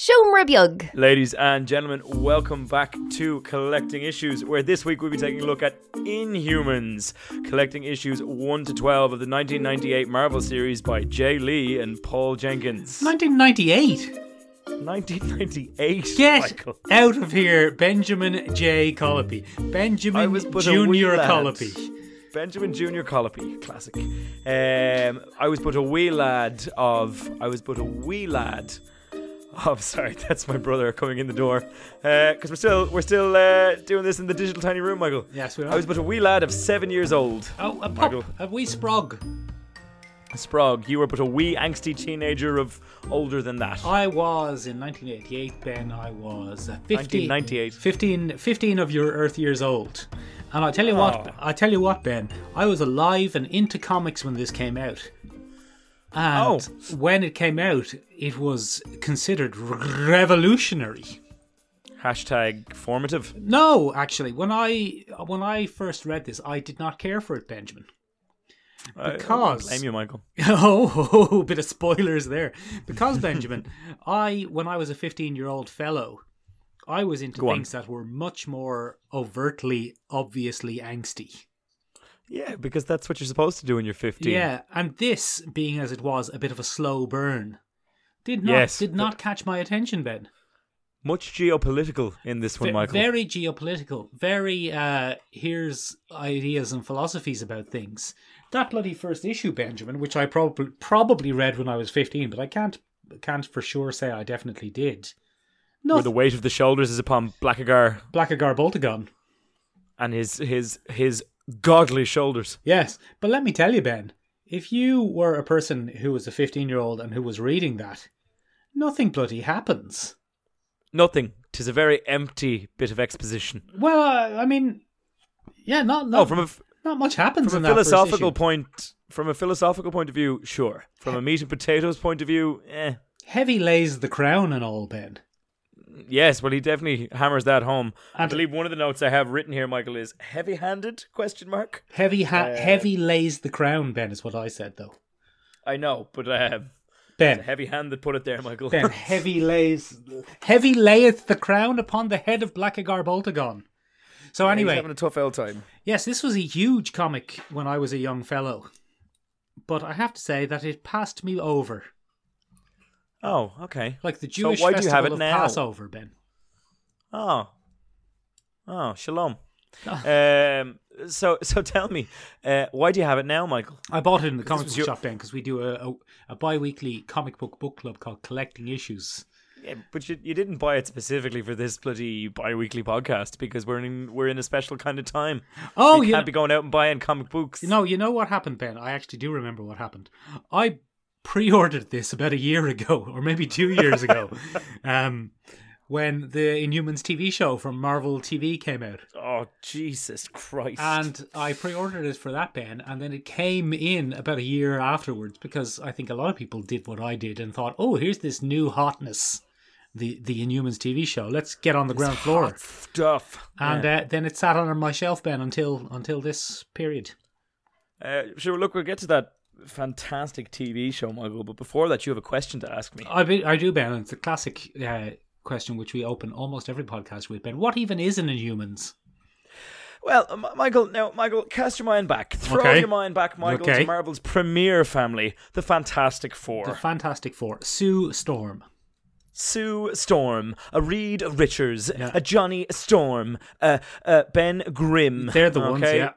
Siomra Ladies and gentlemen, welcome back to Collecting Issues, where this week we'll be taking a look at Inhumans, collecting issues 1 to 12 of the 1998 Marvel series by Jae Lee and Paul Jenkins. 1998? 1998. Get Michael. out of here, Benjamin J. Colopy. Benjamin I was but Junior. Colopy. Benjamin Junior Colopy, classic. Um, I was but a wee lad of. I was but a wee lad. Oh, sorry, that's my brother coming in the door. Because we're still we're still uh, doing this in the digital tiny room, Michael. Yes, we are. I was but a wee lad of seven years old. Oh, a Michael. pup, a wee sprog. Sprog, you were but a wee angsty teenager of older than that. I was in 1988, Ben. I was uh, 50, 1998. 15, 15 of your Earth years old. And I tell you Oh. what, I tell you what, Ben. I was alive and into comics when this came out. Oh. And Oh. when it came out, it was considered revolutionary. Hashtag formative. No, actually, when I when I first read this, I did not care for it, Benjamin. I- I Because- blame you, Michael. Oh, bit of spoilers there. Because Benjamin, I when I was a 15-year-old fellow, I was into Go on. things that were much more overtly, obviously angsty. Yeah, because that's what you're supposed to do when you're 15. Yeah, and this, being as it was a bit of a slow burn, did not Yes, did not catch my attention, Ben. Much geopolitical in this one, Ve- Michael. Very geopolitical. Very uh here's ideas and philosophies about things. That bloody first issue, Benjamin, which I probably probably read when I was fifteen, but I can't can't for sure say I definitely did. Where No, the weight of the shoulders is upon Blackagar Blackagar Boltagon. and his his his godly shoulders. Yes, but let me tell you, Ben, if you were a person who was a fifteen-year-old and who was reading that, nothing bloody happens. Nothing. Tis a very empty bit of exposition. Well, uh, I mean, yeah, not not Oh, from a not much happens from in a philosophical point, from a philosophical point of view, sure. From a meat and potatoes point of view, eh. Heavy lays the crown and all, Ben. Yes, well, he definitely hammers that home. I And- believe one of the notes I have written here, Michael, is heavy-handed? Question mark. Heavy ha- Uh, heavy lays the crown, Ben, is what I said, though. I know, but uh, Ben, heavy hand that put it there, Michael. Ben, heavy lays, heavy layeth the crown upon the head of Blackagar Boltagon. So He's anyway, having a tough old time. yes, this was a huge comic when I was a young fellow, but I have to say that it passed me over, Oh, okay. like the So Jewish why do you festival have it of now? Passover, Ben. Oh. Oh, shalom. um. So, so tell me, uh, why do you have it now, Michael? I bought it in the comic book your- shop, Ben, because we do a, a, a bi-weekly comic book book club called Collecting Issues. Yeah, but you, you didn't buy it specifically for this bloody bi-weekly podcast because we're in we're in a special kind of time. Oh, we you can't be going out and buying comic books. No, you know what happened, Ben? I actually do remember what happened. I pre-ordered this about a year ago, or maybe two years ago, um, when the Inhumans TV show from Marvel TV came out, Oh Jesus Christ! and I pre-ordered it for that, Ben, and then it came in about a year afterwards because I think a lot of people did what I did and thought, "Oh, here's this new hotness." The, the Inhumans TV show. Let's get on the ground floor, Hot stuff. and uh, then it sat on my shelf, Ben, until until this period. Uh, sure. Look, we'll get to that fantastic TV show, Michael. But before that, you have a question to ask me. I, be, I do, Ben. It's a classic uh, question which we open almost every podcast with, Ben. What even is an Inhumans? Well, M- Michael, now, Michael, cast your mind back. Throw Okay. your mind back, Michael, Okay. to Marvel's premier family, the Fantastic Four. The Fantastic Four. Sue Storm. Sue Storm, a Reed Richards, Yeah. a Johnny Storm, uh, uh, Ben Grimm. They're the ones, okay? yeah.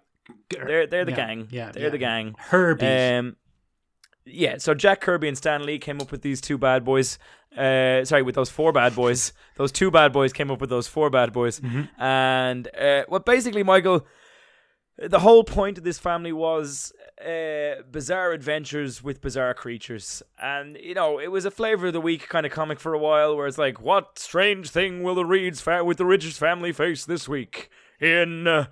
They're they're the Yeah, gang. yeah, they're yeah. the gang. Herbie. Um, yeah. So Jack Kirby and Stan Lee came up with these two bad boys. Uh, sorry, with those four bad boys. those two bad boys came up with those four bad boys. Mm-hmm. And uh, well, basically, Michael, the whole point of this family was uh, bizarre adventures with bizarre creatures. And, you know, it was a flavor of the week kind of comic for a while where it's like, what strange thing will the Reeds fa- with the Richards family face this week in uh,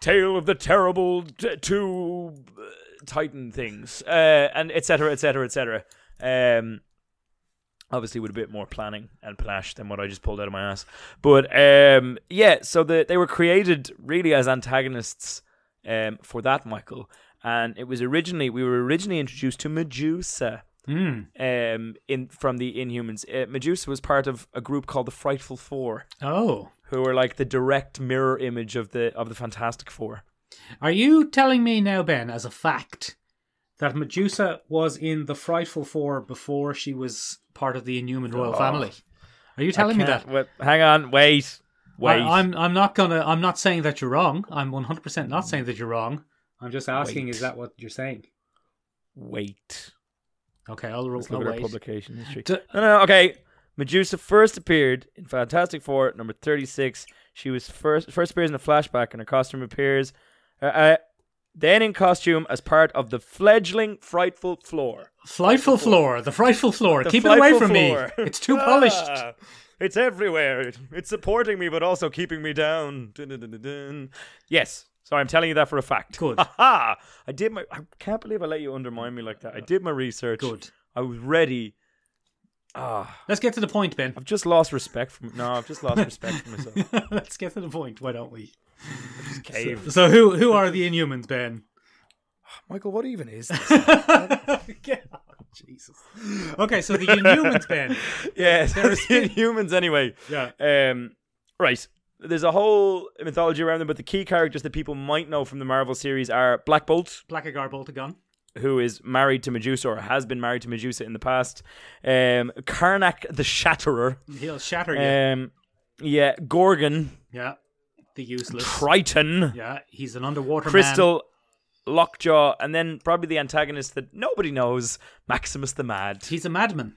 Tale of the Terrible t- Two uh, Titan things? Uh, and et cetera, et cetera, et cetera. Um, obviously with a bit more planning and panache than what I just pulled out of my ass. But um, yeah, so the, they were created really as antagonists um, for that, Michael. And it was originally we were originally introduced to Medusa, Hmm. um, in from the Inhumans. Uh, Medusa was part of a group called the Frightful Four, Oh. Who are like the direct mirror image of the of the Fantastic Four. Are you telling me now, Ben, as a fact, that Medusa was in the Frightful Four before she was part of the Inhuman royal Oh. family? Are you telling me that? Wait, hang on, wait, wait. I, am I'm not gonna. I'm not saying that you're wrong. I'm 100 percent not saying that you're wrong. I'm just asking, Wait. is that what you're saying? wait. Okay, I'll, ro- Let's look at our publication history. D- no, no, okay. Medusa first appeared in Fantastic Four number thirty six. She was first first appears in a flashback, and her costume appears. Uh, uh, then in costume as part of the fledgling Frightful Floor. Frightful floor, the frightful floor. The Keep it away from Floor. me. It's too polished. Ah, it's everywhere. It's supporting me, but also keeping me down. Dun, dun, dun. Yes. Sorry, I'm telling you that for a fact. Good. Ha I did my. I can't believe I let you undermine me like that. I did my research. Good. I was ready. Ah, Let's get to the point, Ben. I've just lost respect from. No, I've just lost respect for myself. Let's get to the point. Why don't we? Cave. So who who are the Inhumans, Ben? Michael, what even is this? Jesus. Okay, so the Inhumans, Ben. yes, humans anyway. Yeah. Um, right. There's a whole mythology around them, but the key characters that people might know from the Marvel series are Black Bolt, Blackagar Boltagon. Who is married to Medusa or has been married to Medusa in the past. Um, Karnak the Shatterer. He'll shatter you. Um, yeah, Gorgon, yeah. The useless. Triton, yeah, he's an underwater man. Crystal, Lockjaw, and then probably the antagonist that nobody knows, Maximus the Mad. He's a madman.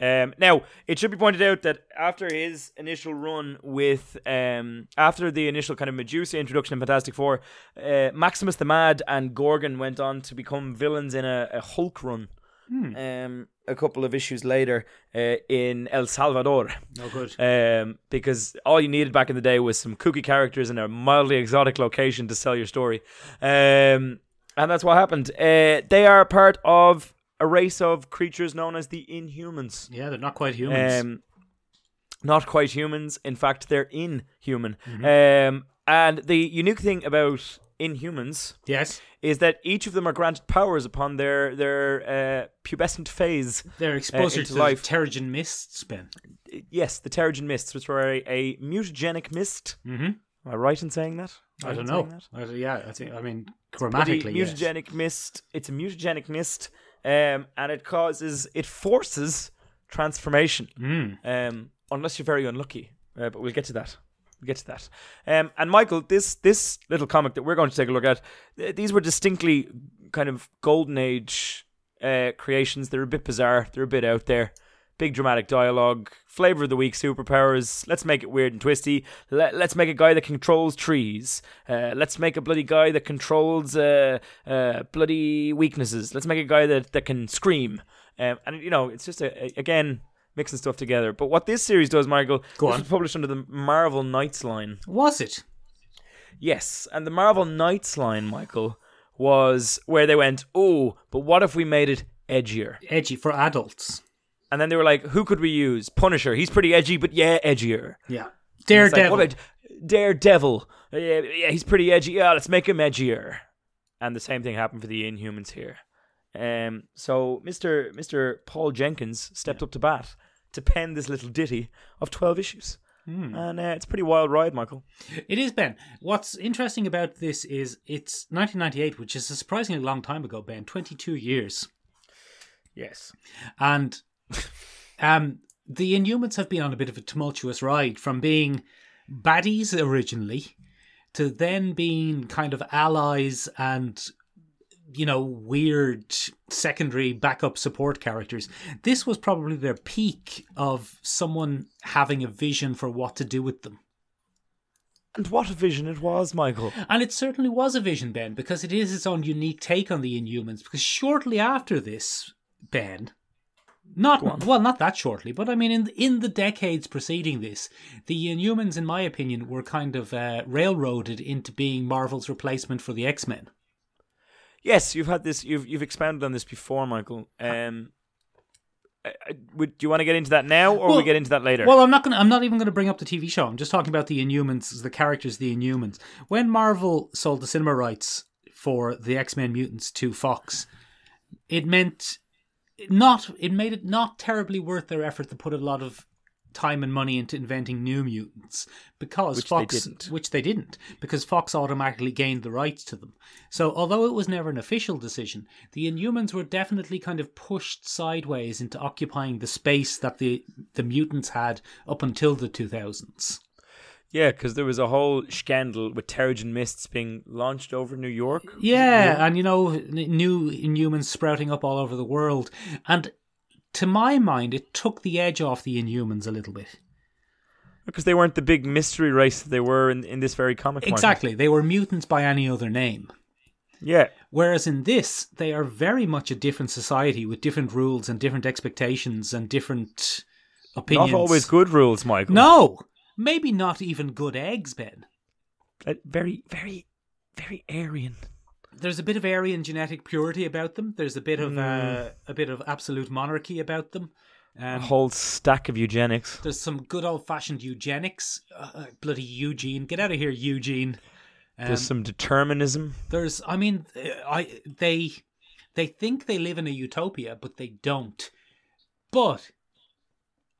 Um, now, it should be pointed out that after his initial run with, um, after the initial kind of Medusa introduction in Fantastic Four, uh, Maximus the Mad and Gorgon went on to become villains in a, a Hulk run. Um, a couple of issues later, uh, in El Salvador, No good. um, because all you needed back in the day was some kooky characters in a mildly exotic location to sell your story, um, and that's what happened. Uh, they are part of a race of creatures known as the Inhumans. Yeah, they're not quite humans. Um, not quite humans. In fact, they're inhuman. Um, and the unique thing about Inhumans yes, is that each of them are granted powers upon their their uh, pubescent phase. they're exposure into to life. the Terrigen mists, Ben. Yes, the Terrigen mists, which were a, a mutagenic mist. Mm-hmm. Am I right in saying that? I Right don't know. I, yeah, I think. I mean, Bloody grammatically, yes. mutagenic mist. It's a mutagenic mist, um, and it causes it forces transformation. Mm. um, unless you're very unlucky. Uh, but we'll get to that. We'll get to that. Um, and Michael, this this little comic that we're going to take a look at, th- these were distinctly kind of golden age uh, creations. They're a bit bizarre. They're a bit out there. Big dramatic dialogue, flavor of the week, superpowers. Let's make it weird and twisty. Let, let's make a guy that controls trees. Uh, let's make a bloody guy that controls uh, uh, bloody weaknesses. Let's make a guy that, that can scream. Um, and you know, it's just a, a- again mixing stuff together. But what this series does, Michael, Go on. was published under the Marvel Knights line. Was it? Yes, and the Marvel Knights line, Michael, was where they went, "Oh, but what if we made it edgier?" Edgy for adults. And then they were like, "Who could we use? Punisher. He's pretty edgy, but yeah, edgier." Yeah. It's like, Daredevil. Daredevil? Yeah, yeah, he's pretty edgy. Yeah, let's make him edgier. And the same thing happened for the Inhumans here. Um, so Mr. Mr. Paul Jenkins stepped up to bat to pen this little ditty of twelve issues, Hmm. and uh, it's a pretty wild ride, Michael. It is, Ben. What's interesting about this is it's 1998, which is a surprisingly long time ago, Ben. 22 years. Yes. And um, the Inhumans have been on a bit of a tumultuous ride from being baddies originally to then being kind of allies and you know weird secondary backup support characters this was probably their peak of someone having a vision for what to do with them And what a vision it was, Michael. and it certainly was a vision ben because it is its own unique take on the inhumans because shortly after this ben not one well not that shortly but i mean in in the decades preceding this the inhumans in my opinion were kind of uh, railroaded into being marvel's replacement for the x-men Yes, you've had this. You've you've expounded on this before, Michael. Um, I- I- would do you want to get into that now, or Well- we get into that later? Well, I'm not gonna. I'm not even gonna bring up the TV show. I'm just talking about the Inhumans, the characters, the Inhumans. When Marvel sold the cinema rights for the X Men mutants to Fox, it meant not it made it not terribly worth their effort to put a lot of time and money into inventing new mutants because Which they Fox didn't. which they didn't because Fox automatically gained the rights to them. So although it was never an official decision, the Inhumans were definitely kind of pushed sideways into occupying the space that the the mutants had up until the 2000s. Yeah, because there was a whole scandal with Terrigen mists being launched over New York. Yeah, and you know, new Inhumans sprouting up all over the world. And to my mind, it took the edge off the Inhumans a little bit. Because they weren't the big mystery race that they were in, in this very comic. Exactly. They were mutants by any other name. Yeah. Whereas in this, they are very much a different society with different rules and different expectations and different opinions. Not always good rules, Michael. No! Maybe not even good eggs, Ben. Uh, very, very, very Aryan. There's a bit of Aryan genetic purity about them. There's a bit of Hmm. uh, a bit of absolute monarchy about them. A Um, whole stack of eugenics. There's some good old fashioned eugenics. Uh, uh, bloody Eugene, get out of here, Eugene. Um, There's some determinism. there's, I mean, uh, I they they think they live in a utopia, but they don't. But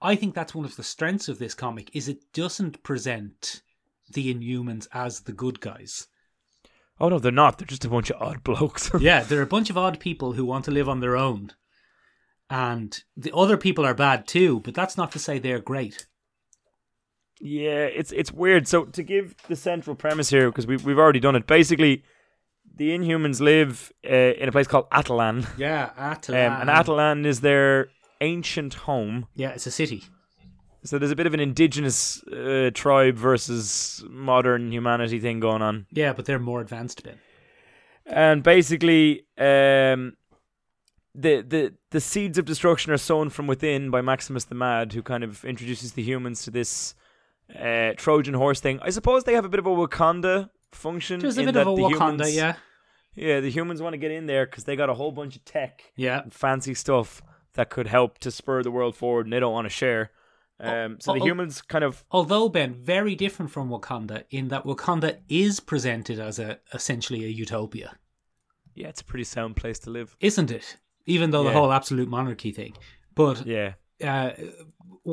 I think that's one of the strengths of this comic is it doesn't present the Inhumans as the good guys. Oh no, they're not. They're just a bunch of odd blokes. Yeah, they're a bunch of odd people who want to live on their own. And the other people are bad too, but that's not to say they're great. Yeah, it's it's weird. So to give the central premise here, because we've we've already done it. Basically, the Inhumans live uh, in a place called Attilan, Yeah, um, Atlan. and Attilan is their ancient home. Yeah, it's a city. So there's a bit of an indigenous uh, tribe versus modern humanity thing going on. Yeah, but they're more advanced, Ben. and basically um the the the seeds of destruction are sown from within by Maximus the Mad who kind of introduces the humans to this uh Trojan horse thing. I suppose they have a bit of a Wakanda function There's a bit of a Wakanda, humans, yeah. Yeah, the humans want to get in there cuz they got a whole bunch of tech Yeah. fancy stuff that could help to spur the world forward and they don't want to share. Um so the humans kind of Although Ben, very different from Wakanda in that Wakanda is presented as a essentially a utopia, yeah, it's a pretty sound place to live. isn't it? Even though the whole absolute monarchy thing, but Yeah. uh,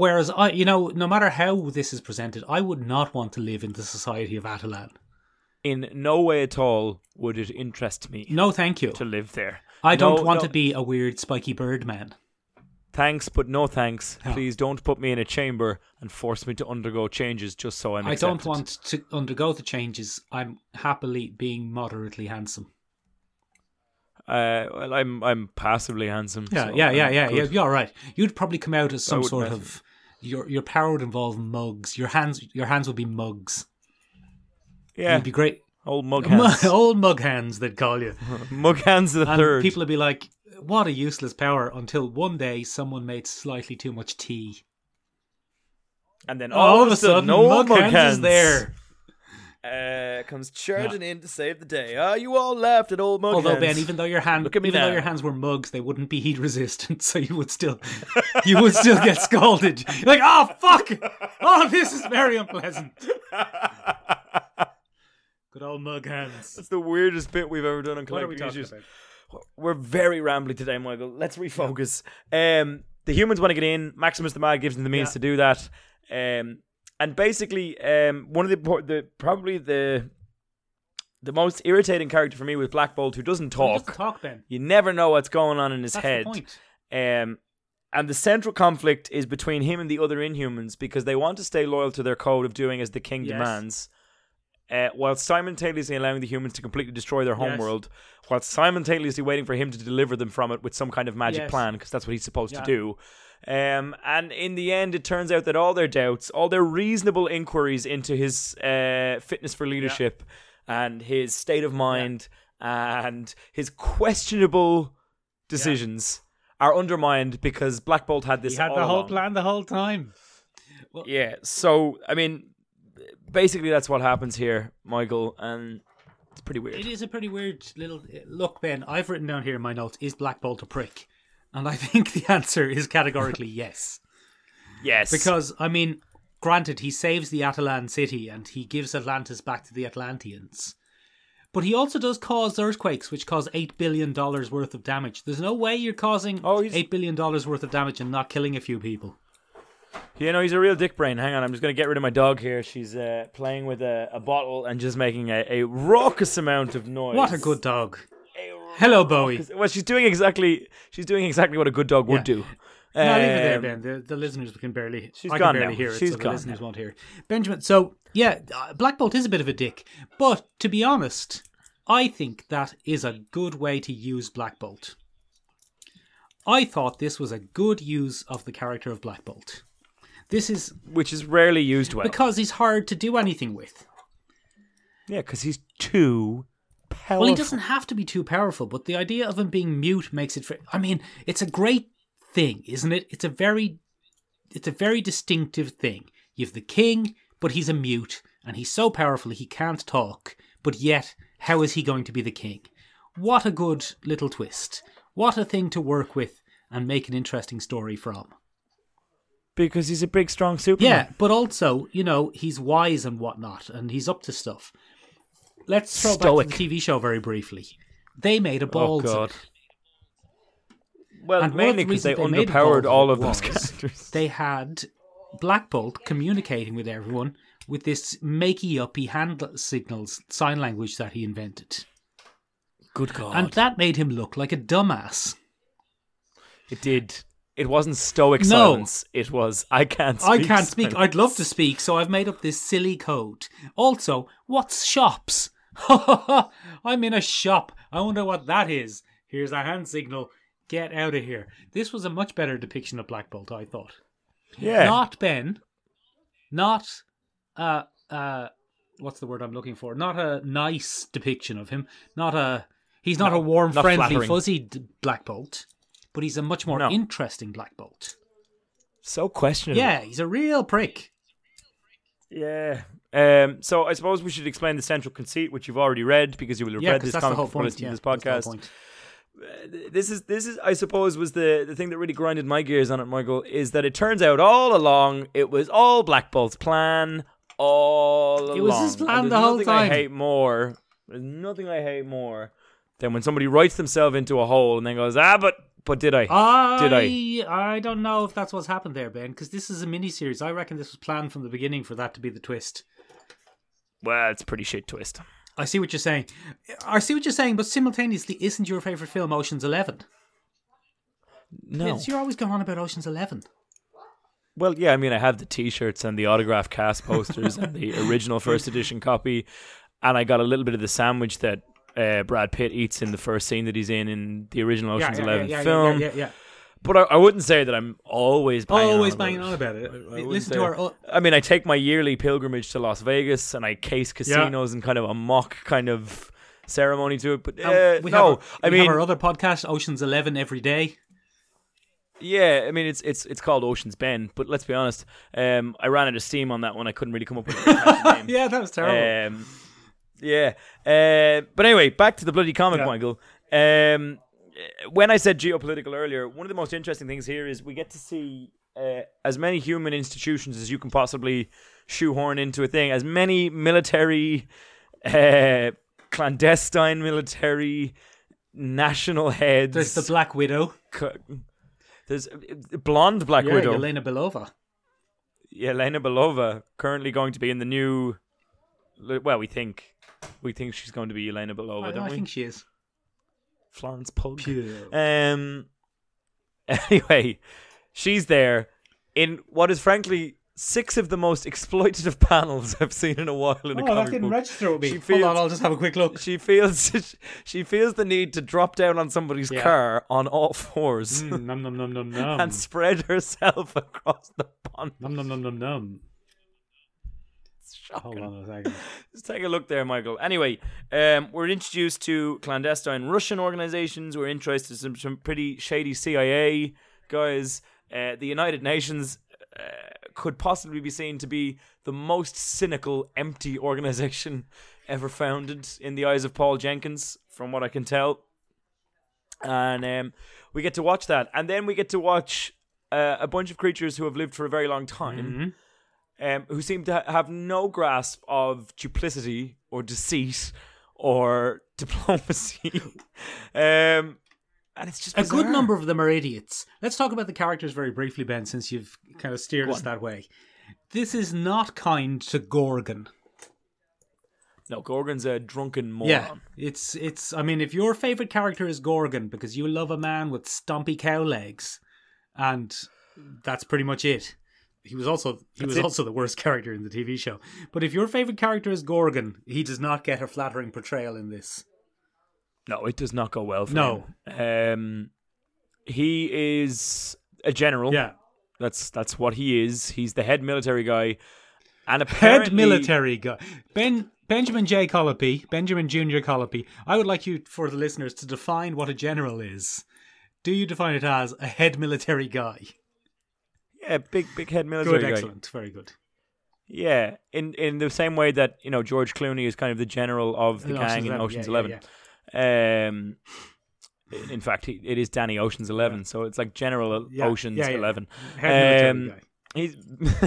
whereas I, you know, no matter how this is presented, I would not want to live in the society of Attilan. In no way at all would it interest me No, thank you. to live there. I don't want no. to be a weird spiky bird man. Thanks, but no thanks. Please don't put me in a chamber and force me to undergo changes just so I'm I don't want to undergo the changes. I'm happily being moderately handsome. Uh, well, I'm I'm passively handsome. Yeah, so yeah, yeah, yeah, yeah. You're right. You'd probably come out as some sort of your your power would involve mugs. Your hands your hands would be mugs. Yeah, You'd be great. old mug hands. Old mug hands, they'd call you. mug hands the And third. people would be like, "What a useless power!" Until one day someone made slightly too much tea. and then All, of a sudden, old mug, hands, is there. Uh, comes charging in to save the day. Ah, you all laughed at old mug Although hands. Ben, even though your hand, Look at me even though your hands were mugs, they wouldn't be heat resistant, so you would still, you would still get scalded. You're like, oh fuck! Oh, this is very unpleasant. Good old mug hands. That's the weirdest bit we've ever done on What are we collecting issues. about? We're very rambly today, Michael. Let's refocus. Um, the humans want to get in. Maximus the Mad gives them the means Yeah. to do that. Um, and basically, um, one of the, the probably the the most irritating character for me was Black Bolt, who doesn't He talk. doesn't talk, Ben. You never know what's going on in his That's head. Um, and the central conflict is between him and the other Inhumans because they want to stay loyal to their code of doing as the king Yes. demands, uh, while simultaneously allowing the humans to completely destroy their Yes. homeworld, while simultaneously waiting for him to deliver them from it with some kind of magic Yes. plan because that's what he's supposed Yeah. to do. Um, and in the end, it turns out that all their doubts, all their reasonable inquiries into his uh, fitness for leadership and his state of mind and his questionable decisions are undermined because Black Bolt had this. He had the whole along. plan the whole time. Yeah. So I mean, basically that's what happens here, Michael, and it's pretty weird. It is a pretty weird little eh, look, Ben. I've written down here in my notes: is Black Bolt a prick? And I think the answer is categorically yes. Yes. Because I mean, granted, he saves the Attilan city and he gives Atlantis back to the Atlanteans. But he also does cause earthquakes, which cause eight billion dollars worth of damage. There's no way you're causing Oh, eight billion dollars worth of damage and not killing a few people. You know, he's a real dick brain. Hang on, I'm just going to get rid of my dog here. She's uh, playing with a, a bottle and just making a, a raucous amount of noise. What a good dog! A Hello, Bowie. Well, she's doing exactly she's doing exactly what a good dog would Yeah. do. No, leave it there, Um, Ben. The, the listeners can barely. She's I gone can barely now. hear it, She's so the gone listeners now. won't hear. Benjamin. So yeah, uh, Black Bolt is a bit of a dick, but to be honest, I think that is a good way to use Black Bolt. I thought this was a good use of the character of Black Bolt. This is Which is rarely used well. because he's hard to do anything with. yeah, because he's too powerful. Well, he doesn't have to be too powerful, but the idea of him being mute makes it. I mean, it's a great thing, isn't it? It's a very, it's a very distinctive thing. You have the king, but he's a mute, and he's so powerful he can't talk. But yet, how is he going to be the king? What a good little twist! What a thing to work with and make an interesting story from. Because he's a big, strong Superman. Yeah, but also, you know, he's wise and whatnot, and he's up to stuff. Let's throw Stoic. back to the TV show very briefly. They made a Oh, balls of God. Well, And mainly the because they they underpowered all of those characters. They had Black Bolt communicating with everyone with this makey uppy hand signals sign language that he invented. Good God. And that made him look like a dumbass. it did. It wasn't stoic No. silence. It was, I can't speak. I can't speak. silence. I'd love to speak, so I've made up this silly code. Also, what's shops? I'm in a shop. I wonder what that is. Here's a hand signal. Get out of here. This was a much better depiction of Black Bolt, I thought. Yeah. Not Ben. Not uh uh what's the word I'm looking for? Not a nice depiction of him. Not a he's not No, a warm, not friendly, flattering. fuzzy d- Black Bolt, but he's a much more No. interesting Black Bolt. so questionable. Yeah, he's a real prick. Yeah. Um, so I suppose we should explain the central conceit, which you've already read because you will have Yeah, read this comic before point. listening Yeah, to this that's the whole podcast. point. this is this is I suppose was the the thing that really grinded my gears on it, Michael, is that it turns out all along it was all Black Bolt's plan all along. It was his plan the whole nothing I hate more. There's nothing I hate more than when somebody writes themselves into a hole and then goes, ah, but but did I? I Did I? I don't know if that's what's happened there, Ben, because this is a miniseries. I reckon this was planned from the beginning for that to be the twist. Well, it's a pretty shit twist. I see what you're saying. I see what you're saying, but simultaneously, isn't your favorite film Ocean's Eleven? No. Vince, you're always going on about Ocean's Eleven. Well, yeah, I mean, I have the T-shirts and the autograph cast posters and the original first edition copy, and I got a little bit of the sandwich that uh, Brad Pitt eats in the first scene that he's in in the original Ocean's Eleven film. yeah, yeah. But I, I wouldn't say that I'm always banging Always on banging about on it. about it. I wouldn't Listen to our. I mean, I take my yearly pilgrimage to Las Vegas and I case casinos and kind of a mock kind of ceremony to it. But um, uh, we no, have our, I we mean, have our other podcast, Ocean's Eleven, every day. Yeah, I mean it's it's it's called Ocean's Bend, but let's be honest, um, I ran out of steam on that one. I couldn't really come up with a name. Yeah, that was terrible. Um, yeah, uh, but anyway, back to the bloody comic, Yeah. Michael. Um, when I said geopolitical earlier, one of the most interesting things here is we get to see uh, as many human institutions as you can possibly shoehorn into a thing, as many military, uh, clandestine military, national heads. There's the Black Widow. co- there's uh, blonde Black yeah, Widow. Elena Belova. Yelena Belova currently going to be in the new. Well, we think we think she's going to be Elena Belova, I, don't I we? think she is. Florence Pugh. Um. Anyway, she's there in what is frankly six of the most exploitative panels I've seen in a while in a Oh, comic that didn't book. register with me. She Hold feels- on, I'll just have a quick look. She feels she feels the need to drop down on somebody's Yeah. car on all fours Mm, num num num. and spread herself across the pond. Num num num num num. Shocking. Hold on a second. Let's take a look there, Michael. Anyway, um, we're introduced to clandestine Russian organizations. We're introduced to some, some pretty shady CIA guys. Uh, the United Nations uh, could possibly be seen to be the most cynical, empty organization ever founded in the eyes of Paul Jenkins, from what I can tell. And um, we get to watch that. And then we get to watch uh, a bunch of creatures who have lived for a very long time Mhm. Um, who seem to ha- have no grasp of duplicity or deceit or diplomacy. um, and it's just A good number of them are idiots. Let's talk about the characters very briefly, Ben, since you've kind of steered us that way. This is not kind to Gorgon. No, Gorgon's a drunken moron. Yeah, it's it's. I mean, if your favorite character is Gorgon because you love a man with stumpy cow legs, and that's pretty much it. He was also he was it. also the worst character in the TV show. But if your favorite character is Gorgon, he does not get a flattering portrayal in this. No, it does not go well for No. him. Um, he is a general. Yeah, That's that's what he is. He's the head military guy, and apparently head military guy Ben Benjamin J. Colopy, Benjamin Junior Colopy. I would like you for the listeners to define what a general is. Do you define it as a head military guy? Yeah, big big head military Good, guy. excellent, very good. Yeah, in in the same way that you know George Clooney is kind of the general of the In gang in yeah, Ocean's yeah, Eleven. yeah. Um, in fact, he, it is Danny Ocean's Eleven, so it's like General Ocean's. Eleven. Um. He's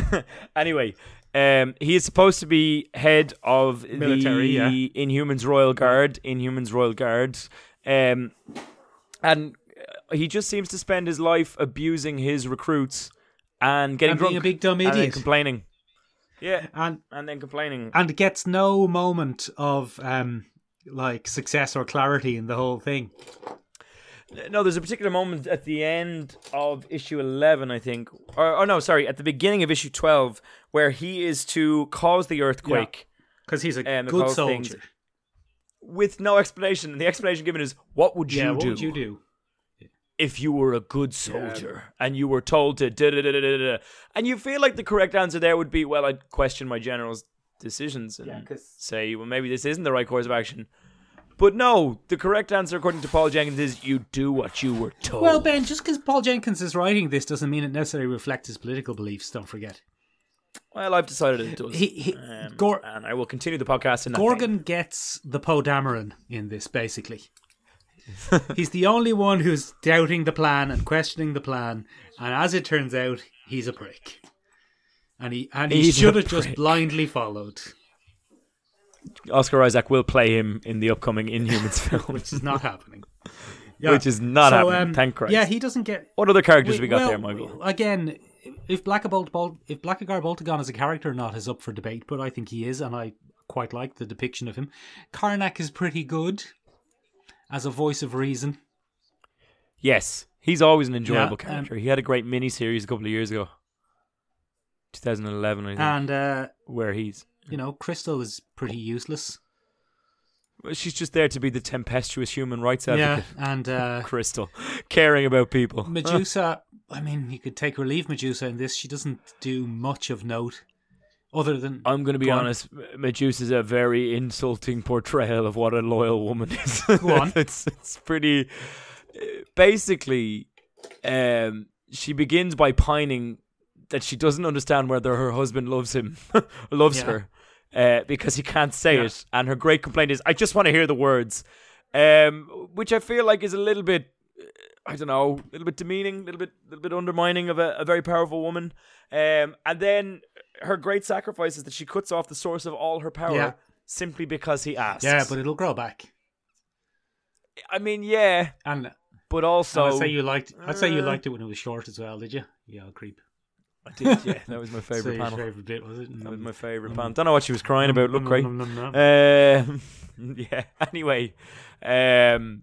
anyway. Um, he is supposed to be head of Military, the. Inhumans Royal Guard. Inhumans Royal Guard, um, and he just seems to spend his life abusing his recruits and getting And drunk being a big dumb and idiot. complaining. Yeah, And and then complaining. and gets no moment of um like success or clarity in the whole thing. No, there's a particular moment at the end of issue 11, I think. Or, oh, no, sorry, at the beginning of issue 12, where he is to cause the earthquake Because he's a Um, good whole thing's- soldier. with no explanation. And the explanation given is, what would you Yeah, what do would you do? If you were a good soldier and you were told to da da da da da da? And you feel like the correct answer there would be, well, I'd question my general's decisions and Yeah, 'cause- say, well, maybe this isn't the right course of action. But no, the correct answer, according to Paul Jenkins, is you do what you were told. Well, Ben, just because Paul Jenkins is writing this doesn't mean it necessarily reflects his political beliefs. Don't forget. Well, I've decided it does. He, he, Um, Gor- and I will continue the podcast in that Gorgon gets the Poe Dameron in this, basically. he's the only one who's doubting the plan and questioning the plan, and as it turns out, he's a prick. And he and he He's should have just blindly followed. Oscar Isaac will play him in the upcoming Inhumans film, which is not happening. Yeah. which is not So, happening. um, Thank Christ. Yeah, he doesn't get what other characters we got well, there, Michael? Again, if Blackabolt Bol- if Blackagar Boltagon is a character or not is up for debate, but I think he is, and I quite like the depiction of him. Karnak is pretty good as a voice of reason. Yes, he's always an enjoyable Yeah, um, character. he had a great mini series a couple of years ago, 2011, I think, And uh, where he's. you know, Crystal is pretty useless. Well, she's just there to be the tempestuous human rights advocate. Yeah, and uh, Crystal, caring about people. Medusa. I mean, you could take or leave Medusa in this. She doesn't do much of note, other than I'm going to be Go on. honest. Medusa's a very insulting portrayal of what a loyal woman is. Go on. it's it's pretty. Basically, um, she begins by pining that she doesn't understand whether her husband loves him, loves Yeah. her, uh, because he can't say Yeah. it. And her great complaint is, "I just want to hear the words," um, which I feel like is a little bit. I don't know, a little bit demeaning, a little bit, little bit undermining of a, a very powerful woman. Um, and then her great sacrifice is that she cuts off the source of all her power Yeah. simply because he asks. yeah, but it'll grow back. I mean, yeah, And but also I'd say you liked. I'd say you uh, liked it when it was short as well. Did you? Yeah, I'll creep. I did, yeah, that was my favorite your panel. favorite bit was it? That was my favorite Mm. panel. Don't know what she was crying about. Look great. Um, yeah. Anyway, um,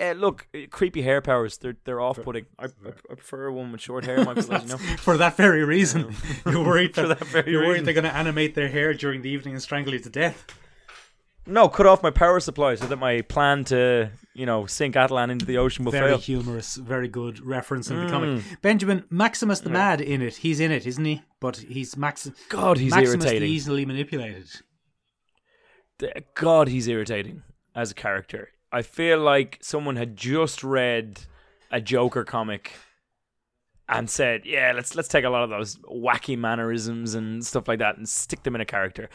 eh, look, eh, creepy hair powers. They're they're off putting. I, I, I prefer a woman with short hair. Michael, as you know. For that very reason, you're worried For that, that very you're worried reason. they're going to animate their hair during the evening and strangle you to death. No, cut off my power supply so that my plan to you know sink Attilan into the ocean will Very fail. humorous, very good reference in the Mm. comic. Benjamin Maximus the Mad in it. He's in it, isn't he? But he's Max. God, he's Maximus the irritating. easily manipulated. God, he's irritating as a character. I feel like someone had just read a Joker comic and said, "Yeah, let's let's take a lot of those wacky mannerisms and stuff like that and stick them in a character."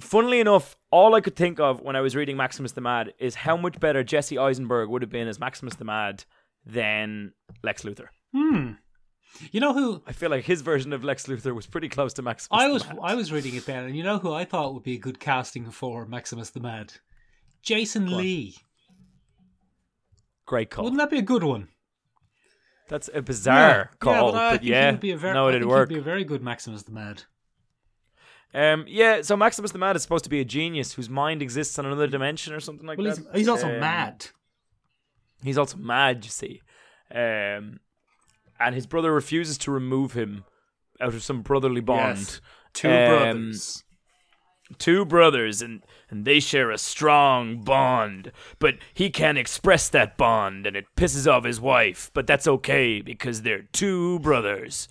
Funnily enough, all I could think of when I was reading Maximus the Mad is how much better Jesse Eisenberg would have been as Maximus the Mad than Lex Luthor. Hmm. You know who I feel like his version of Lex Luthor was pretty close to Maximus. I the was? Mad. I was reading it then, and you know who I thought would be a good casting for Maximus the Mad? Jason Lee. Great call. Wouldn't that be a good one? That's a bizarre call, yeah, but, but, I he yeah, would be a very, no, it'd think work. He'd be a very good Maximus the Mad. Um, yeah, so Maximus the Mad is supposed to be a genius whose mind exists on another dimension or something like Well, that. he's, he's also Um, mad. He's also mad, you see. Um, and his brother refuses to remove him out of some brotherly bond. Yes. Two um, brothers. Two brothers, and, and they share a strong bond. But he can't express that bond, and it pisses off his wife. But that's okay because they're two brothers.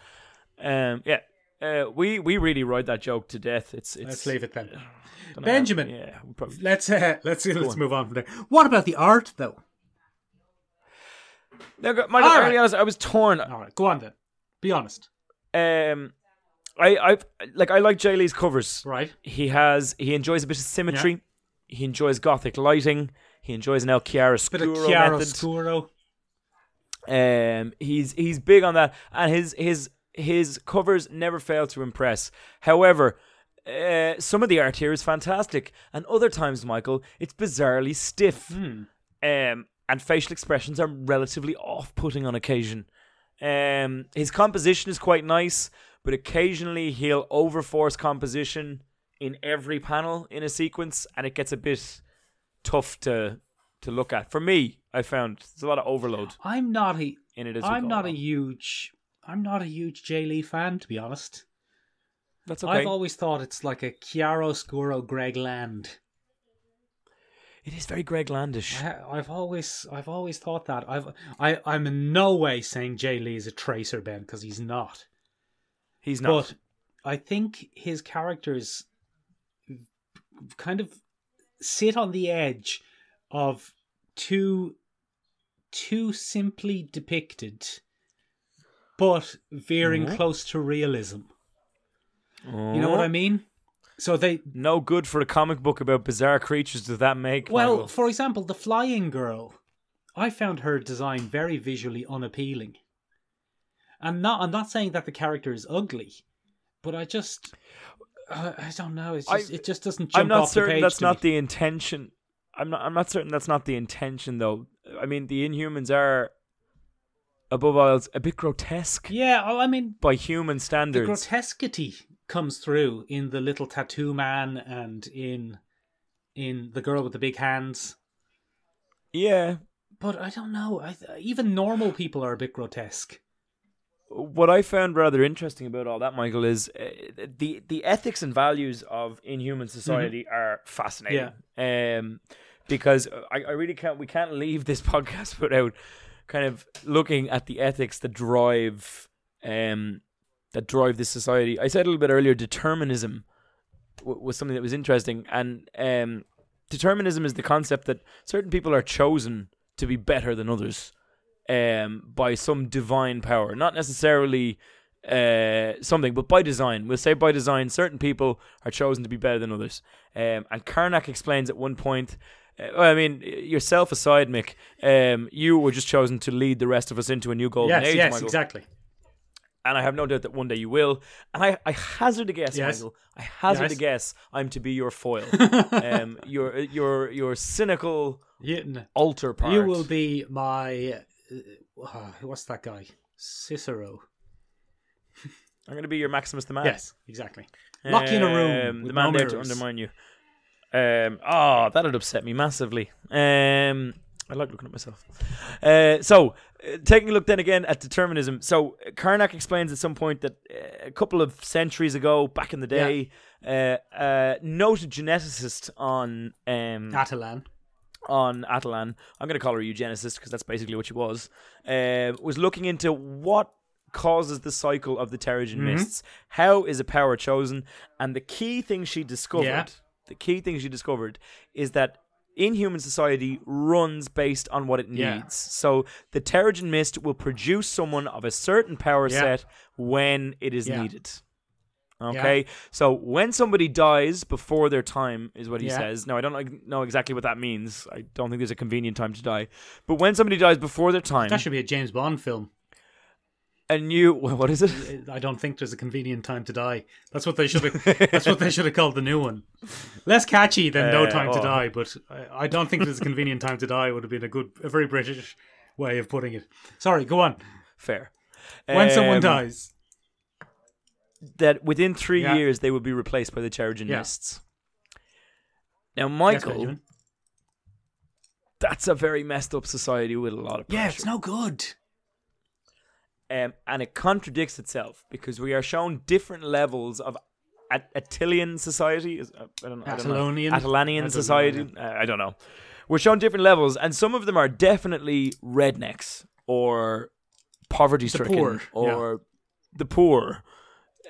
Um, yeah, uh, we we really ride that joke to death. It's it's Let's leave it then. know, Benjamin. Yeah, probably, Let's uh, let's let's move on from there. What about the art, though? now, Michael, All right. honest. I was torn. All right, go on then. Be honest. Um, I I like I like Jae Lee's covers. Right. He has he enjoys a bit of symmetry. He enjoys gothic lighting. He enjoys an El Bit of Chiaroscuro chiaroscuro. Um, he's he's big on that, and his his his covers never fail to impress. However, uh, some of the art here is fantastic, and other times, Michael, it's bizarrely stiff. Hmm. Um, and facial expressions are relatively off-putting on occasion. Um, his composition is quite nice, but occasionally he'll overforce composition in every panel in a sequence, and it gets a bit tough to to look at. For me, I found there's a lot of overload I'm not a in it. As I'm not a huge I'm not a huge Jae Lee fan, to be honest. That's okay. I've always thought it's like a chiaroscuro Greg Land. it is very Greg Landish. I, I've always I've always thought that. I've I I'm in no way saying Jae Lee is a tracer Ben because he's not. He's not. But I think his characters kind of sit on the edge of too too simply depicted but veering Mhm. close to realism. You know what I mean? So they No good for a comic book about bizarre creatures. Does that make? well, Michael? for example, the flying girl, I found her design very visually unappealing. And not I'm not saying that the character is ugly, but I just uh, I don't know. It's just, I- it just doesn't jump off the stage. I'm not certain that's not me. the intention. I'm not. I'm not certain that's not the intention, though. I mean, the Inhumans are, above all a bit grotesque Yeah, well, I mean, by human standards, the grotesquity comes through in the little tattoo man and in in the girl with the big hands. yeah. But I don't know. I, even normal people are a bit grotesque. What I found rather interesting about all that, Michael, is uh, the the ethics and values of Inhuman society are fascinating. Yeah. Um, because I, I really can't. We can't leave this podcast without kind of looking at the ethics that drive um that drive this society. I said a little bit earlier, determinism w- was something that was interesting, and um, determinism is the concept that certain people are chosen to be better than others um, by some divine power, not necessarily uh, something, but by design. We'll say by design, certain people are chosen to be better than others. Um, and Karnak explains at one point. Uh, well, I mean, yourself aside, Mick, um, you were just chosen to lead the rest of us into a new golden yes, age, yes, Michael exactly. and I have no doubt that one day you will. And I, I hazard a guess, Yes. Michael. I hazard Yes. a guess. I'm to be your foil, um, your your your cynical You, altar part. you will be my. Uh, what's that guy? Cicero. I'm going to be your Maximus the Man. Yes, exactly. Lock you in a room. Um, with the man no there to undermine you. Um, oh, that'd upset me massively. Um, I like looking at myself. Uh, so, uh, taking a look then again at determinism. So, uh, Karnak explains at some point that uh, a couple of centuries ago, back in the day, uh, uh, noted geneticist on um, Attilan. On Attilan, I'm going to call her a eugenicist because that's basically what she was, uh, was looking into what causes the cycle of the Terrigen Mhm. mists. How is a power chosen? And the key thing she discovered, Yeah. the key thing she discovered is that inhuman society runs based on what it needs. Yeah. So the Terrigen mist will produce someone of a certain power Yeah. set when it is needed. Okay, so when somebody dies before their time, is what he Yeah. says. Now, I don't know exactly what that means. I don't think there's a convenient time to die. But when somebody dies before their time, That should be a James Bond film. a new what is it? I don't think there's a convenient time to die. That's what they should have. that's what they should have called the new one. Less catchy than No Uh, Time to oh. Die, but I, I don't think there's a convenient time to die. Would have been a good, a very British way of putting it. Sorry, go on. Fair. When someone Um, dies, that within three Yeah. years they would be replaced by the Terrigen Yeah. Mists. Now, Michael, Benjamin. that's a very messed up society with a lot of pressure. yeah, it's no good. um, and it contradicts itself because we are shown different levels of At- Attilian society. Uh, I don't, I don't know. Attilonian? I don't society. know, Uh, I don't know. We're shown different levels, and some of them are definitely rednecks or poverty stricken or the poor.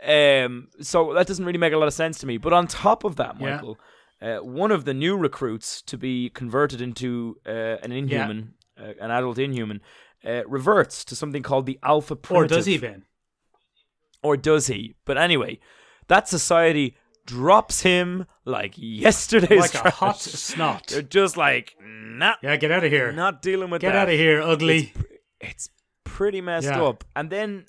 Um, so that doesn't really make a lot of sense to me. But on top of that, Yeah. Michael, uh, one of the new recruits to be converted into uh, an inhuman, uh, an adult inhuman, uh, reverts to something called the alpha Or primitive. does he, Ben? Or does he? But anyway, that society drops him like yesterday's Like a trash. hot snot. They're just like, nah, Yeah, get out of here. not dealing with that. Get that. out of here, ugly. It's pretty messed Yeah. up. And then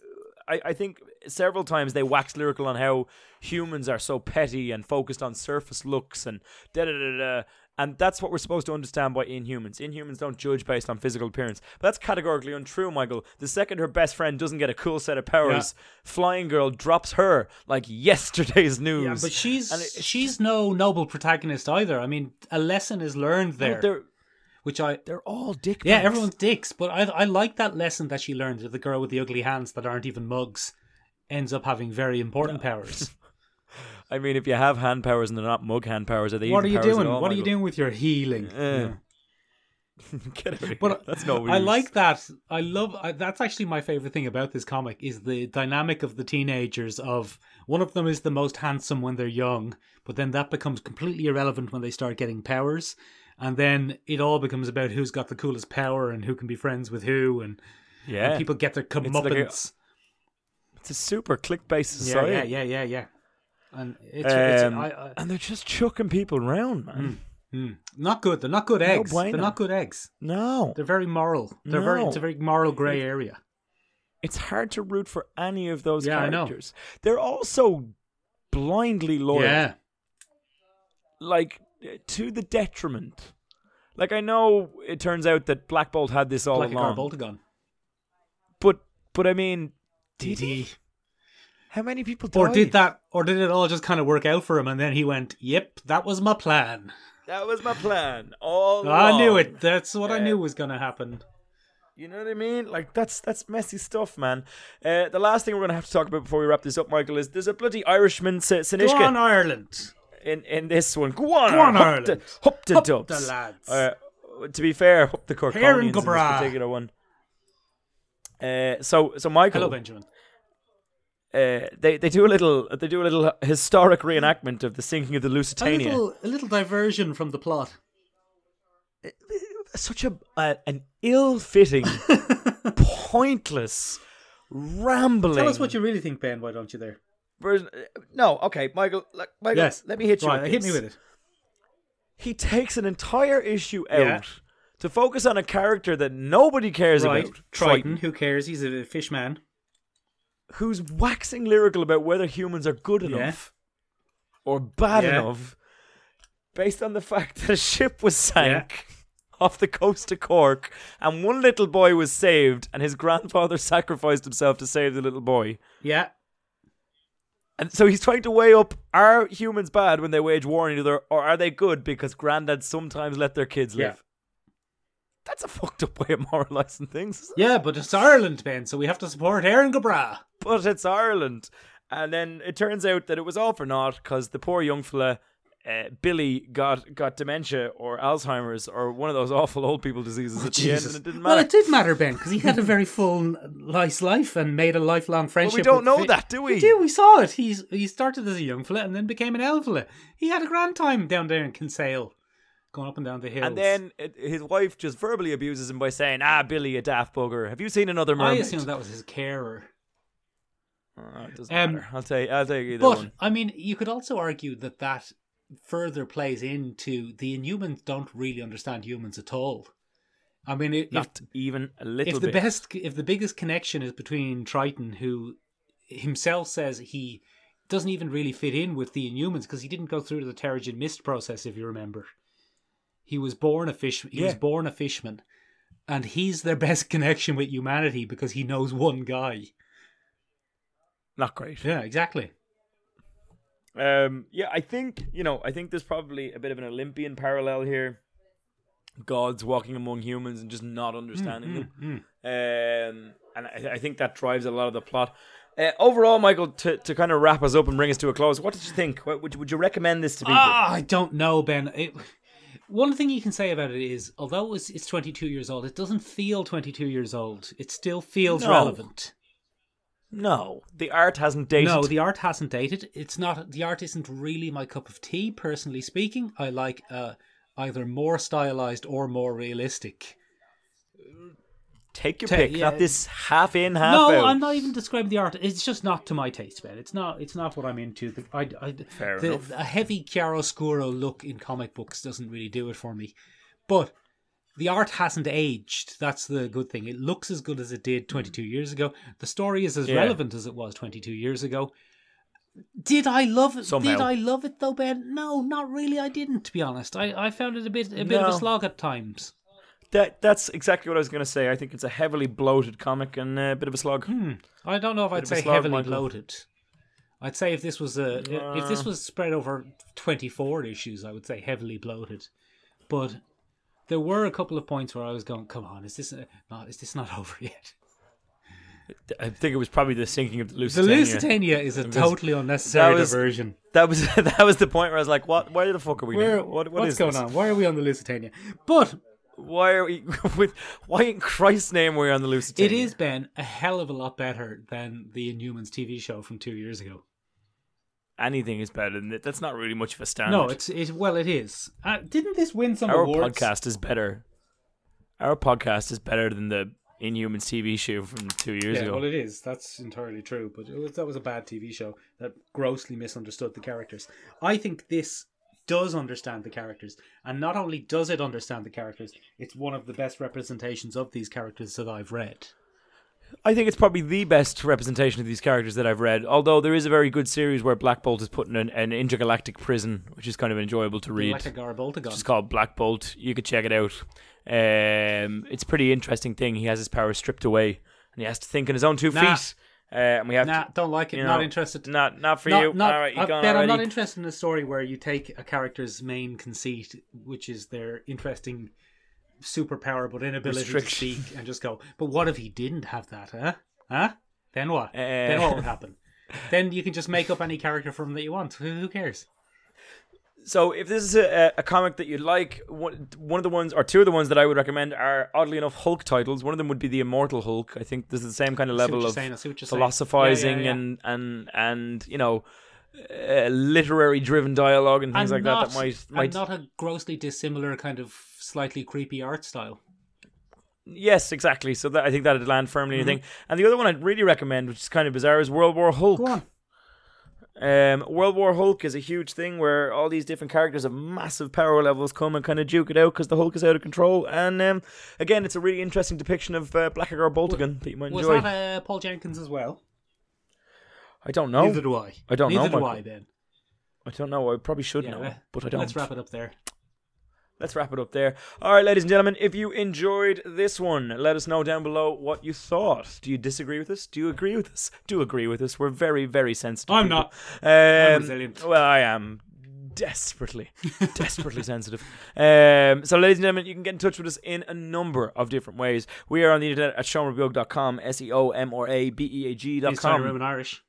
I, I think several times they wax lyrical on how humans are so petty and focused on surface looks and da da da da. And that's what we're supposed to understand by inhumans. Inhumans don't judge based on physical appearance. But that's categorically untrue, Michael. The second her best friend doesn't get a cool set of powers, Flying Girl drops her like yesterday's news. Yeah, but she's And it- she's no noble protagonist either. I mean, a lesson is learned there, which I they're all dick. yeah, bags. everyone's dicks. But I I like that lesson that she learned the girl with the ugly hands that aren't even mugs ends up having very important powers. I mean, if you have hand powers and they're not mug hand powers, are they? what are you doing? all, What are you doing with your healing? Eh. Get out. But that's no. I like that. I love. I, that's actually my favorite thing about this comic is the dynamic of the teenagers. Of one of them is the most handsome when they're young, but then that becomes completely irrelevant when they start getting powers, and then it all becomes about who's got the coolest power and who can be friends with who, and, and Yeah, people get their comeuppance. It's a super clique-based yeah, yeah, yeah, yeah, yeah. And it's, it's Um, I, I, and they're just chucking people around, man. mm, not good. They're not good eggs. bueno. They're not good eggs. No, They're very moral. They're very. It's a very moral grey area. it's hard to root for any of those Yeah, characters. They're also blindly loyal, Yeah. like to the detriment. Like I know it turns out that Black Bolt had this all a along, but but I mean, did Did he? he? How many people died? Or did that? Or did it all just kind of work out for him? And then he went, "Yep, that was my plan. That was my plan all I knew it. That's what I knew was going to happen." You know what I mean? Like that's that's messy stuff, man. Uh, the last thing we're gonna have to talk about before we wrap this up, Michael, is there's a bloody Irishman, S- Go Sinishka, on, Ireland. in in this one. Go on, Go on, Hup Ireland. the, hup the Hup dubs. the lads. Uh, to be fair, hup the Here Corkonians in in this particular one. Uh, so so Michael, Hello, Benjamin. uh, they they do a little they do a little historic reenactment of the sinking of the A Lusitania. little, a little diversion from the plot. Such a, a an ill-fitting, pointless, rambling. Tell us what you really think, Ben. Why don't you there? uh, No, okay, Michael. Like, Michael, Yes. let me hit you. Right, with hit me with it. He takes an entire issue out Yeah. To focus on a character that nobody cares Right, about, Triton. Who cares? He's a fish man. who's waxing lyrical about whether humans are good Yeah. enough or bad Yeah. enough, based on the fact that a ship was sank. Off the coast of Cork, and one little boy was saved, and his grandfather sacrificed himself to save the little boy. Yeah. And so he's trying to weigh up are humans bad when they wage war on each other, or are they good because granddads sometimes let their kids live? That's a fucked up way of moralizing things. Yeah, but it's Ireland, Ben, so we have to support Éirinn go Brách. But it's Ireland. And then it turns out that it was all for naught because the poor young fella, uh, Billy, got, got dementia or Alzheimer's or one of those awful old people diseases at the end, and it didn't Well, it did matter, Ben, because he had a very full, nice life and made a lifelong friendship. we don't know Fi- that, do we? We do. We saw it. He's he started as a young fella and then became an old fella. He had a grand time down there in Kinsale, going up and down the hills. And then it, his wife just verbally abuses him by saying, "Ah, Billy, a daft bugger. Have you seen another I mermaid?" assumed that was his carer. Oh, it doesn't Um, matter. I'll take. I'll take either But one. I mean, you could also argue that that further plays into the Inhumans don't really understand humans at all. I mean, if, Not even a little if the bit. best, if the biggest connection is between Triton, who himself says he doesn't even really fit in with the Inhumans because he didn't go through the Terrigen Mist process, if you remember. He was born a fish. He was born a fishman, and he's their best connection with humanity because he knows one guy. Not great. Yeah, exactly. Um, yeah, I think you know. I think there's probably a bit of an Olympian parallel here. Gods walking among humans and just not understanding them. Mm, Um, and I, I think that drives a lot of the plot. Uh, overall, Michael, to, to kind of wrap us up and bring us to a close, what did you think? What, would, you, would you recommend this to people? Ah, I don't know, Ben. It, one thing you can say about it is, although it's, it's 22 years old, it doesn't feel 22 years old. It still feels No. relevant. no, the art hasn't dated. No, the art hasn't dated. It's not. The art isn't really my cup of tea, personally speaking. I like uh, either more stylized or more realistic. Take your Ta- pick. yeah. Not this half in, half out. no, out. I'm not even describing the art. It's just not to my taste, Ben. It's not. It's not what I'm into. The, I, I, Fair the, enough. A heavy chiaroscuro look in comic books doesn't really do it for me. But the art hasn't aged. That's the good thing. It looks as good as it did 22 hmm. years ago. The story is as Yeah. relevant as it was 22 years ago. Did I love it? Somehow. Did I love it though, Ben? No, not really. I didn't. To be honest, I, I found it a bit a bit of No. a slog at times. That that's exactly what I was going to say. I think it's a heavily bloated comic and a bit of a slog. Hmm. I don't know if I'd say slog, heavily Michael. bloated. I'd say if this was a if this Uh. was spread over twenty four issues, I would say heavily bloated. But there were a couple of points where I was going, "Come on, is this uh, not is this not over yet?" I think it was probably the sinking of the Lusitania. The Lusitania. Is a totally unnecessary that was- diversion. That was that was the point where I was like, "What? Where the fuck are we? Where? What, what what's is going this? on? Why are we on the Lusitania? But Why are we with? Why in Christ's name were we on the Lusitania? it is Ben a hell of a lot better than the Inhumans TV show from two years ago. Anything is better than that. That's not really much of a standard. No, it's it. Well, it is. Uh, didn't this win some our awards? podcast is better. Our podcast is better than the Inhumans TV show from two years Yeah, ago. well, it is. That's entirely true. But it was, that was a bad TV show that grossly misunderstood the characters. I think this does understand the characters, and not only does it understand the characters, it's one of the best representations of these characters that I've read. I think it's probably the best representation of these characters that I've read. Although there is a very good series where Black Bolt is put in an, an intergalactic prison, which is kind of enjoyable to read. Like a Garaboltagon. It's called Black Bolt. You could check it out. Um, it's a pretty interesting thing. He has his power stripped away, and he has to think on his own two Nah. feet. Uh, and we have Nah, don't like it. you not interested. to, not not for Not- you. not- All right, you I gone bet I'm not interested in a story where you take a character's main conceit, which is their interesting superpower but inability to speak, and just go. But what if he didn't have that? Huh? Huh? Then what? then Uh, what would happen? then you can just make up any character from that you want. Who, who cares? So, if this is a, a comic that you like, one, of the ones or two of the ones that I would recommend are oddly enough Hulk titles. One of them would be the Immortal Hulk. I think this is the same kind of I see what level of saying, I see what you're saying. philosophizing Yeah, yeah, yeah. and and and you know uh, literary driven dialogue and things And like not, that that might might not a grossly dissimilar kind of slightly creepy art style. yes exactly so that I think that'd land firmly in Mm-hmm. your thing and the other one I'd really recommend which is kind of bizarre is World War Hulk Go on. Um, World War Hulk is a huge thing where all these different characters of massive power levels come and kind of duke it out because the Hulk is out of control and um, again it's a really interesting depiction of uh, Blackagar Boltagon that you might enjoy. Was that uh, Paul Jenkins as well? I don't know Neither do I. I don't know, Neither do Michael. I, Ben. I don't know I probably should Yeah, know but I don't Let's wrap it up there. Let's wrap it up there. All right, ladies and gentlemen, if you enjoyed this one, let us know down below what you thought. Do you disagree with us? Do you agree with us? Do agree with us? We're very, very sensitive. I'm people. not. Um, resilient. Well, I am desperately, desperately sensitive. Um, so, ladies and gentlemen, you can get in touch with us in a number of different ways. We are on the internet at seomrabeag.com, S E O M R A B E A G dot He's trying to com. ruin Irish.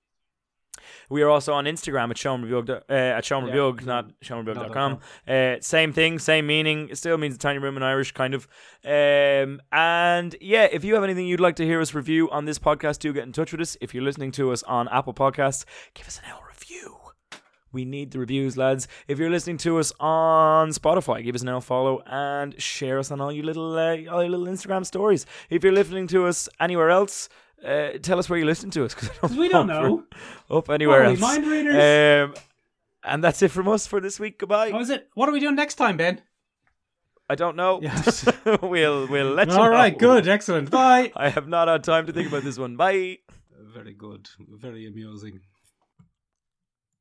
We are also on Instagram at Sean uh, at Sean Yeah. Not seanrebuild.com. No, Uh, same thing, same meaning. It still means a tiny room in Irish, kind of. Um, and yeah, if you have anything you'd like to hear us review on this podcast, do get in touch with us. If you're listening to us on Apple Podcasts, give us an L review. We need the reviews, lads. If you're listening to us on Spotify, give us an L follow and share us on all your little, uh, all your little Instagram stories. If you're listening to us anywhere else, uh, tell us where you listen to us because We don't know. Up anywhere else. mind readers? Um, and that's it from us for this week. Goodbye. How is it? What are we doing next time, Ben? I don't know. Yes. we'll we'll let you All right, know. good, excellent. Bye. I have not had time to think about this one. Bye. Very good, very amusing.